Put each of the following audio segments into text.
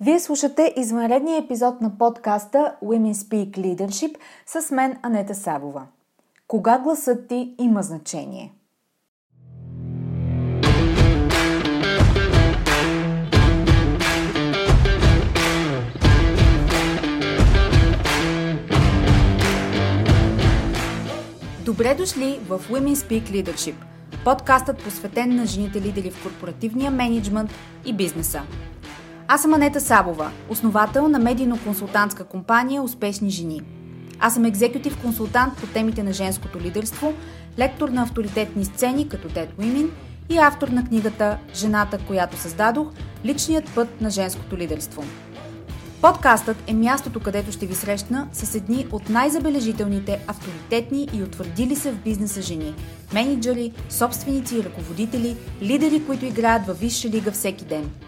Вие слушате извънредния епизод на подкаста Women Speak Leadership с мен Анета Савова. Кога гласът ти има значение? Добре дошли в Women Speak Leadership, подкастът посветен на жените лидери в корпоративния менеджмент и бизнеса. Аз съм Анета Сабова, основател на медийно-консултантска компания Успешни жени. Аз съм екзекутив консултант по темите на женското лидерство, лектор на авторитетни сцени като Dead Women и автор на книгата Жената, която създадох – личният път на женското лидерство. Подкастът е мястото, където ще ви срещна с едни от най-забележителните, авторитетни и утвърдили се в бизнеса жени – менеджери, собственици и ръководители, лидери, които играят във висша лига всеки ден –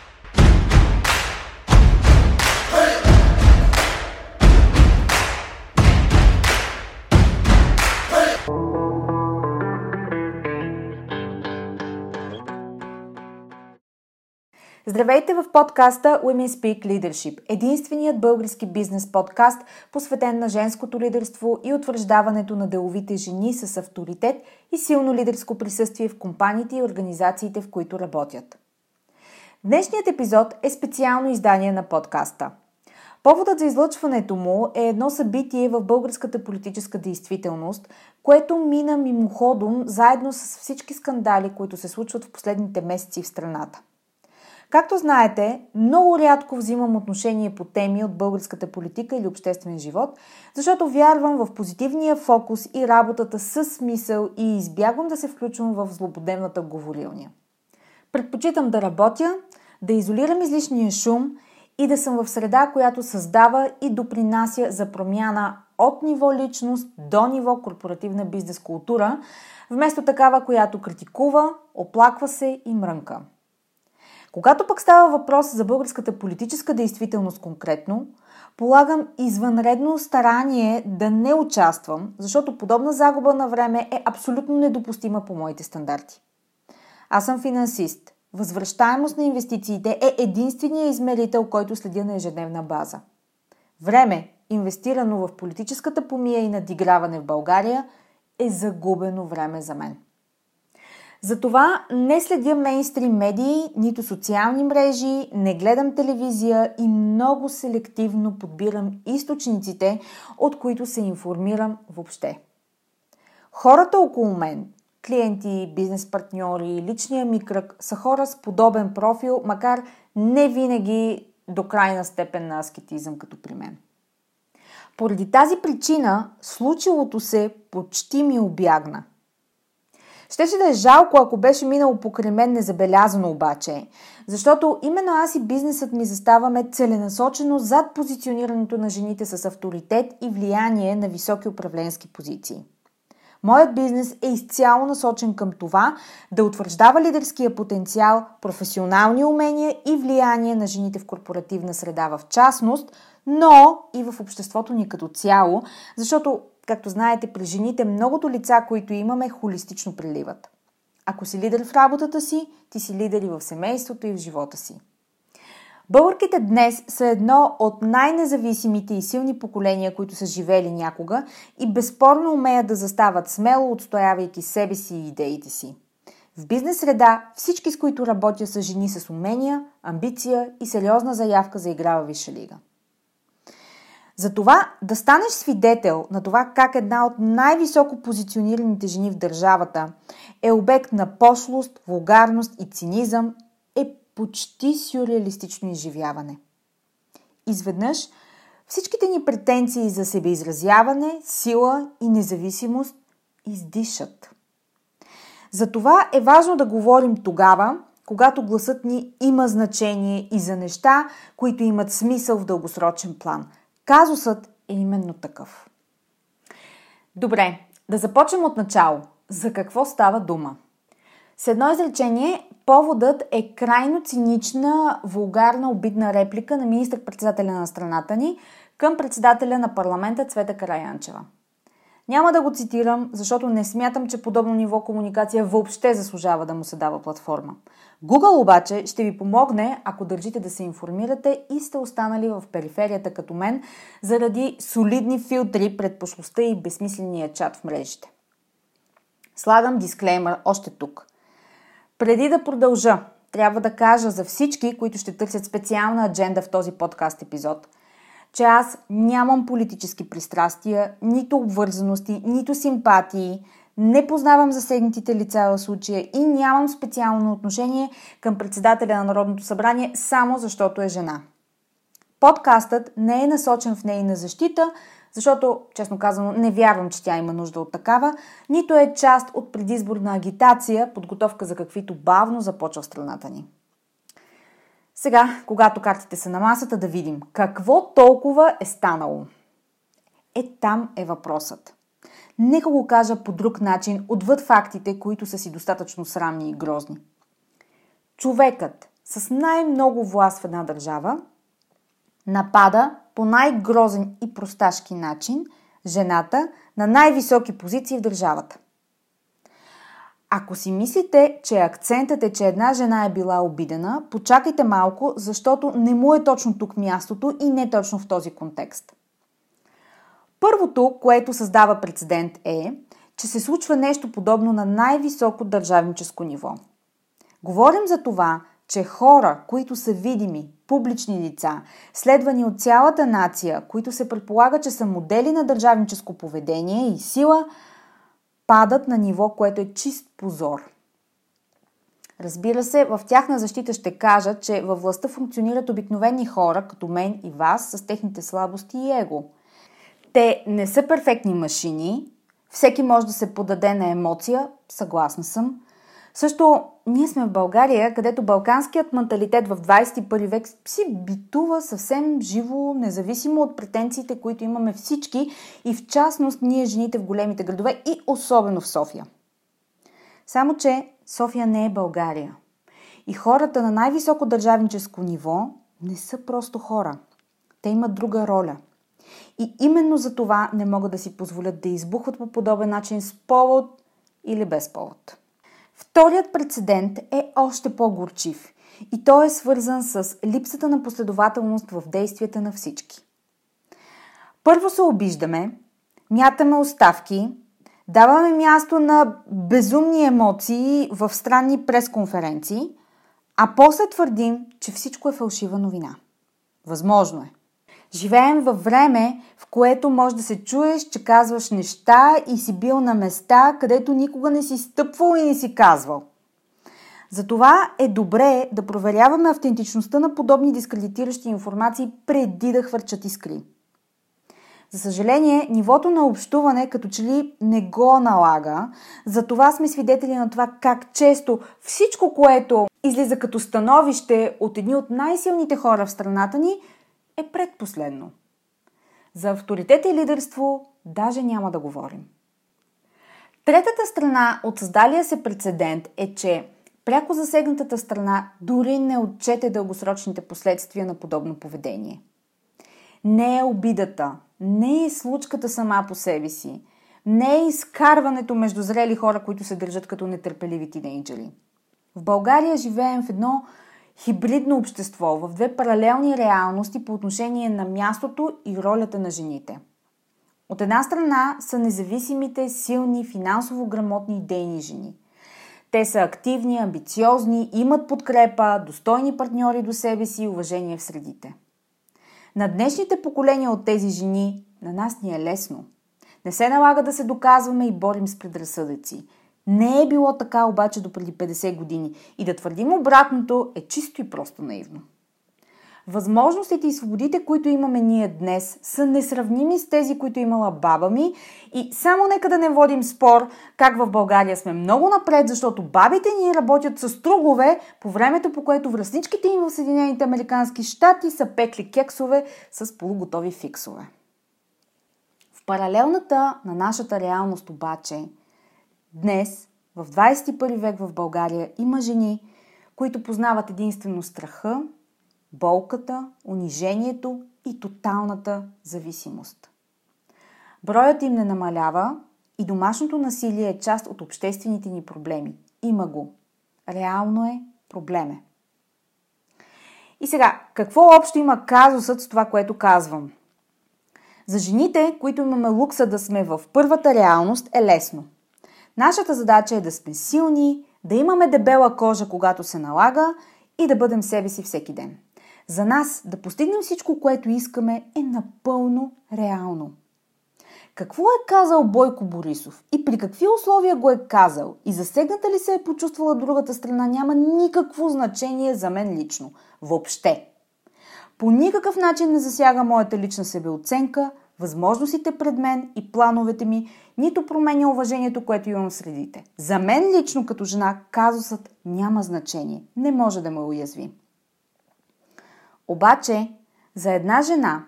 Здравейте в подкаста Women Speak Leadership, единственият български бизнес подкаст, посветен на женското лидерство и утвърждаването на деловите жени с авторитет и силно лидерско присъствие в компаниите и организациите, в които работят. Днешният епизод е специално издание на подкаста. Поводът за излъчването му е едно събитие в българската политическа действителност, което мина мимоходом заедно с всички скандали, които се случват в последните месеци в страната. Както знаете, много рядко взимам отношение по теми от българската политика или обществен живот, защото вярвам в позитивния фокус и работата с смисъл и избягвам да се включвам в злободневната говорилня. Предпочитам да работя, да изолирам излишния шум и да съм в среда, която създава и допринася за промяна от ниво личност до ниво корпоративна бизнес култура, вместо такава, която критикува, оплаква се и мрънка. Когато пък става въпрос за българската политическа действителност конкретно, полагам извънредно старание да не участвам, защото подобна загуба на време е абсолютно недопустима по моите стандарти. Аз съм финансист. Възвръщаемост на инвестициите е единствения измерител, който следя на ежедневна база. Време, инвестирано в политическата помия и надиграване в България, е загубено време за мен. Затова не следя мейнстрим медии, нито социални мрежи, не гледам телевизия и много селективно подбирам източниците, от които се информирам въобще. Хората около мен, клиенти, бизнес партньори, личния ми кръг са хора с подобен профил, макар не винаги до крайна степен на аскетизъм като при мен. Поради тази причина случилото се почти ми обягна. Щеше да е жалко, ако беше минало покрай мен незабелязано обаче, защото именно аз и бизнесът ми заставаме целенасочено зад позиционирането на жените с авторитет и влияние на високи управленски позиции. Моят бизнес е изцяло насочен към това да утвърждава лидерския потенциал, професионални умения и влияние на жените в корпоративна среда в частност, но и в обществото ни като цяло, защото Както знаете, при жените многото лица, които имаме, холистично приливат. Ако си лидер в работата си, ти си лидер и в семейството и в живота си. Българките днес са едно от най-независимите и силни поколения, които са живели някога и безспорно умеят да застават смело, отстоявайки себе си и идеите си. В бизнес среда всички, с които работя, са жени с умения, амбиция и сериозна заявка за игра във Висша лига. Затова да станеш свидетел на това как една от най-високо позиционираните жени в държавата е обект на пошлост, вулгарност и цинизъм е почти сюрреалистично изживяване. Изведнъж всичките ни претенции за себеизразяване, сила и независимост издишат. Затова е важно да говорим тогава, когато гласът ни има значение и за неща, които имат смисъл в дългосрочен план – Казусът е именно такъв. Добре, Да започнем от начало. За какво става дума? С едно изречение, поводът е крайно цинична, вулгарна, обидна реплика на министър-председателя на страната ни към председателя на парламента Цвета Караянчева. Няма да го цитирам, защото не смятам, че подобно ниво комуникация въобще заслужава да му се дава платформа. Google обаче ще ви помогне, ако държите да се информирате и сте останали в периферията като мен, заради солидни филтри пред пошлостта и безсмисления чат в мрежите. Слагам дисклеймер още тук. Преди да продължа, трябва да кажа за всички, които ще търсят специална адженда в този подкаст епизод, че аз нямам политически пристрастия, нито обвързаности, нито симпатии, не познавам засегнатите лица в случая и нямам специално отношение към председателя на Народното събрание само защото е жена. Подкастът не е насочен в нейна защита, защото, честно казано, не вярвам, че тя има нужда от такава, нито е част от предизборна агитация, подготовка за каквито бавно започва страната ни. Сега, когато картите са на масата, да видим какво толкова е станало. Е, там е въпросът. Нека го кажа по друг начин, отвъд фактите, които са си достатъчно срамни и грозни. Човекът с най-много власт в една държава напада по най-грозен и просташки начин жената на най-високи позиции в държавата. Ако си мислите, че акцентът е, че една жена е била обидена, почакайте малко, защото не му е точно тук мястото и не точно в този контекст. Първото, което създава прецедент е, че се случва нещо подобно на най-високо държавническо ниво. Говорим за това, че хора, които са видими, публични лица, следвани от цялата нация, които се предполага, че са модели на държавническо поведение и сила, падат на ниво, което е чист позор. Разбира се, в тяхна защита ще кажа, че във властта функционират обикновени хора, като мен и вас, с техните слабости и его. Те не са перфектни машини, всеки може да се подаде на емоция, съгласна съм, също ние сме в България, където балканският менталитет в 21 век си битува съвсем живо, независимо от претенциите, които имаме всички и в частност ние жените в големите градове и особено в София. Само, че София не е България. И хората на най-високо държавническо ниво не са просто хора. Те имат друга роля. И именно за това не могат да си позволят да избухват по подобен начин с повод или без повод. Вторият прецедент е още по-горчив и той е свързан с липсата на последователност в действията на всички. Първо се обиждаме, мятаме оставки, даваме място на безумни емоции в странни пресконференции, а после твърдим, че всичко е фалшива новина. Възможно е. Живеем във време, в което може да се чуеш, че казваш неща и си бил на места, където никога не си стъпвал и не си казвал. Затова е добре да проверяваме автентичността на подобни дискредитиращи информации преди да хвърчат искри. За съжаление, нивото на общуване като че ли не го налага. Затова сме свидетели на това как често всичко, което излиза като становище от едни от най-силните хора в страната ни – е предпоследно. За авторитет и лидерство даже няма да говорим. Третата страна от създалия се прецедент е, че пряко засегнатата страна дори не отчете дългосрочните последствия на подобно поведение. Не е обидата, не е случката сама по себе си, не е изкарването между зрели хора, които се държат като нетърпеливи тинейджери. В България живеем в едно хибридно общество, в две паралелни реалности по отношение на мястото и ролята на жените. От една страна са независимите, силни, финансово грамотни идейни жени. Те са активни, амбициозни, имат подкрепа, достойни партньори до себе си и уважение в средите. На днешните поколения от тези жени на нас ни е лесно. Не се налага да се доказваме и борим с предразсъдъци – не е било така обаче до преди 50 години и да твърдим обратното е чисто и просто наивно. Възможностите и свободите, които имаме ние днес, са несравними с тези, които имала баба ми. И само нека да не водим спор как в България сме много напред, защото бабите ни работят с тругове по времето, по което връзничките им в Съединените Американски щати са пекли кексове с полуготови фиксове В паралелната на нашата реалност обаче, днес, в 21 век в България, има жени, които познават единствено страха, болката, унижението и тоталната зависимост. Броят им не намалява и домашното насилие е част от обществените ни проблеми. Има го. Реално е, проблем е. И сега, какво общо има казусът с това, което казвам? За жените, които имаме лукса да сме в първата реалност, е лесно. Нашата задача е да сме силни, да имаме дебела кожа, когато се налага и да бъдем себе си всеки ден. За нас да постигнем всичко, което искаме, е напълно реално. Какво е казал Бойко Борисов и при какви условия го е казал и засегната ли се е почувствала другата страна няма никакво значение за мен лично. Въобще. По никакъв начин не засяга моята лична себеоценка, възможностите пред мен и плановете ми, нито променя уважението, което имам средите. За мен лично като жена казусът няма значение. Не може да ме уязви. Обаче, за една жена,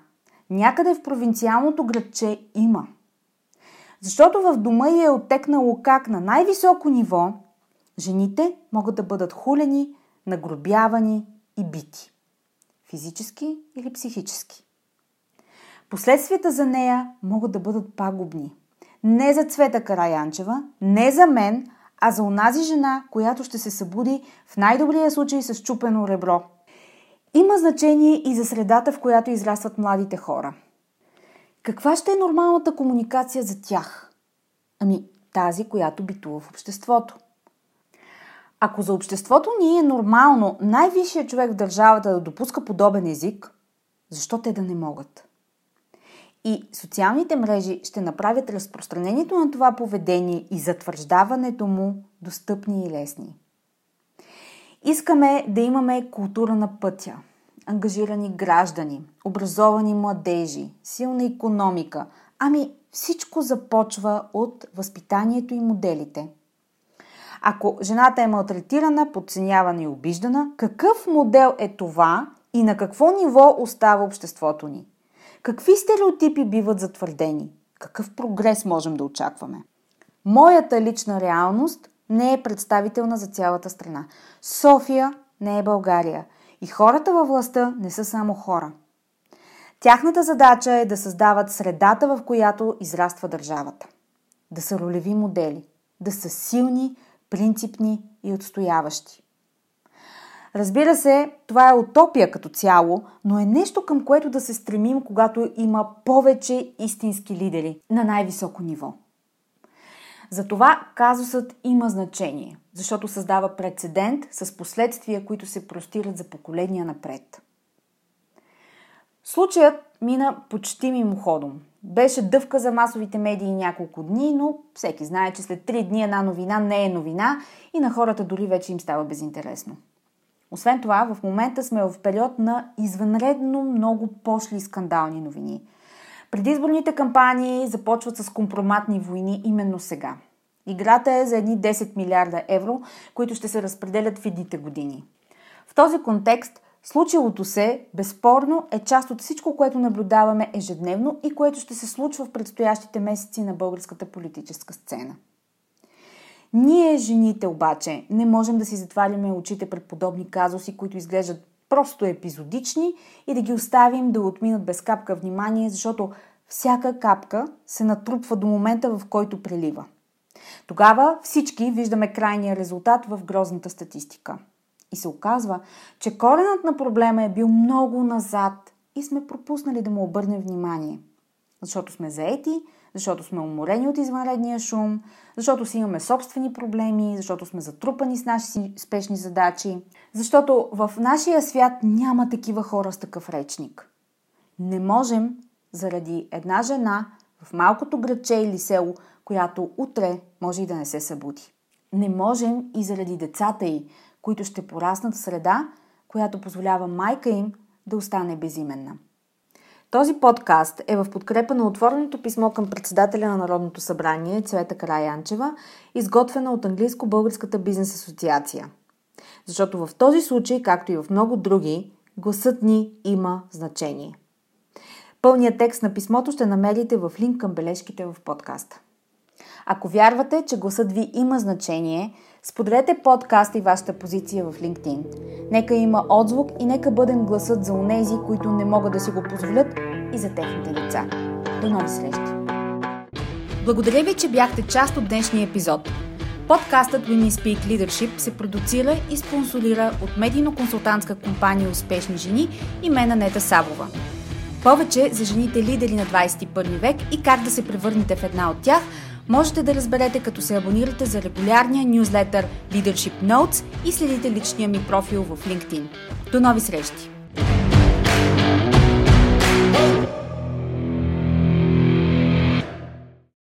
някъде в провинциалното градче има. Защото в дома й е отекнало как на най-високо ниво жените могат да бъдат хулени, нагробявани и бити. Физически или психически. Последствията за нея могат да бъдат пагубни. Не за Цвета Караянчева, не за мен, а за онази жена, която ще се събуди в най-добрия случай с чупено ребро. Има значение и за средата, в която израстват младите хора. Каква ще е нормалната комуникация за тях? Ами, тази, която битува в обществото. Ако за обществото ни е нормално най-висшият човек в държавата да допуска подобен език, защо те да не могат? И социалните мрежи ще направят разпространението на това поведение и затвърждаването му достъпни и лесни. Искаме да имаме култура на пътя, ангажирани граждани, образовани младежи, силна економика. Ами всичко започва от възпитанието и моделите. Ако жената е малтретирана, подценявана и обиждана, какъв модел е това и на какво ниво остава обществото ни? Какви стереотипи биват затвърдени? Какъв прогрес можем да очакваме? Моята лична реалност не е представителна за цялата страна. София не е България. И хората във властта не са само хора. Тяхната задача е да създават средата, в която израства държавата. Да са ролеви модели. Да са силни, принципни и отстояващи. Разбира се, това е утопия като цяло, но е нещо към което да се стремим, когато има повече истински лидери на най-високо ниво. Затова казусът има значение, защото създава прецедент с последствия, които се простират за поколения напред. Случаят мина почти мимоходом. Беше дъвка за масовите медии няколко дни, но всеки знае, че след три дни една новина не е новина и на хората дори вече им става безинтересно. Освен това, в момента сме в период на извънредно много пошли скандални новини. Предизборните кампании започват с компроматни войни именно сега. Играта е за едни 10 милиарда евро, които ще се разпределят в едните години. В този контекст случилото се, безспорно, е част от всичко, което наблюдаваме ежедневно и което ще се случва в предстоящите месеци на българската политическа сцена. Ние, жените обаче, не можем да си затваряме очите пред подобни казуси, които изглеждат просто епизодични и да ги оставим да отминат без капка внимание, защото всяка капка се натрупва до момента, в който прелива. Тогава всички виждаме крайния резултат в грозната статистика. И се оказва, че коренът на проблема е бил много назад и сме пропуснали да му обърнем внимание. Защото сме заети, защото сме уморени от извънредния шум, защото си имаме собствени проблеми, защото сме затрупани с наши спешни задачи, защото в нашия свят няма такива хора с такъв речник. Не можем заради една жена в малкото градче или село, която утре може и да не се събуди. Не можем и заради децата й, които ще пораснат в среда, която позволява майка им да остане безименна. Този подкаст е в подкрепа на отвореното писмо към председателя на Народното събрание Цвета Караянчева, изготвена от Английско-българската бизнес асоциация. Защото в този случай, както и в много други, гласът ни има значение. Пълният текст на писмото ще намерите в линк към бележките в подкаста. Ако вярвате, че гласът ви има значение, споделете подкаста и вашата позиция в LinkedIn. Нека има отзвук и нека бъдем гласът за онези, които не могат да си го позволят и за техните деца. До нови срещи! Благодаря ви, че бяхте част от днешния епизод. Подкастът Women Speak Leadership се продуцира и спонсорира от медийно-консултантска компания Успешни жени и мен Нета Савова. Повече за жените лидери на 21 век и как да се превърнете в една от тях можете да разберете като се абонирате за регулярния нюзлетър Leadership Notes и следите личния ми профил в LinkedIn. До нови срещи!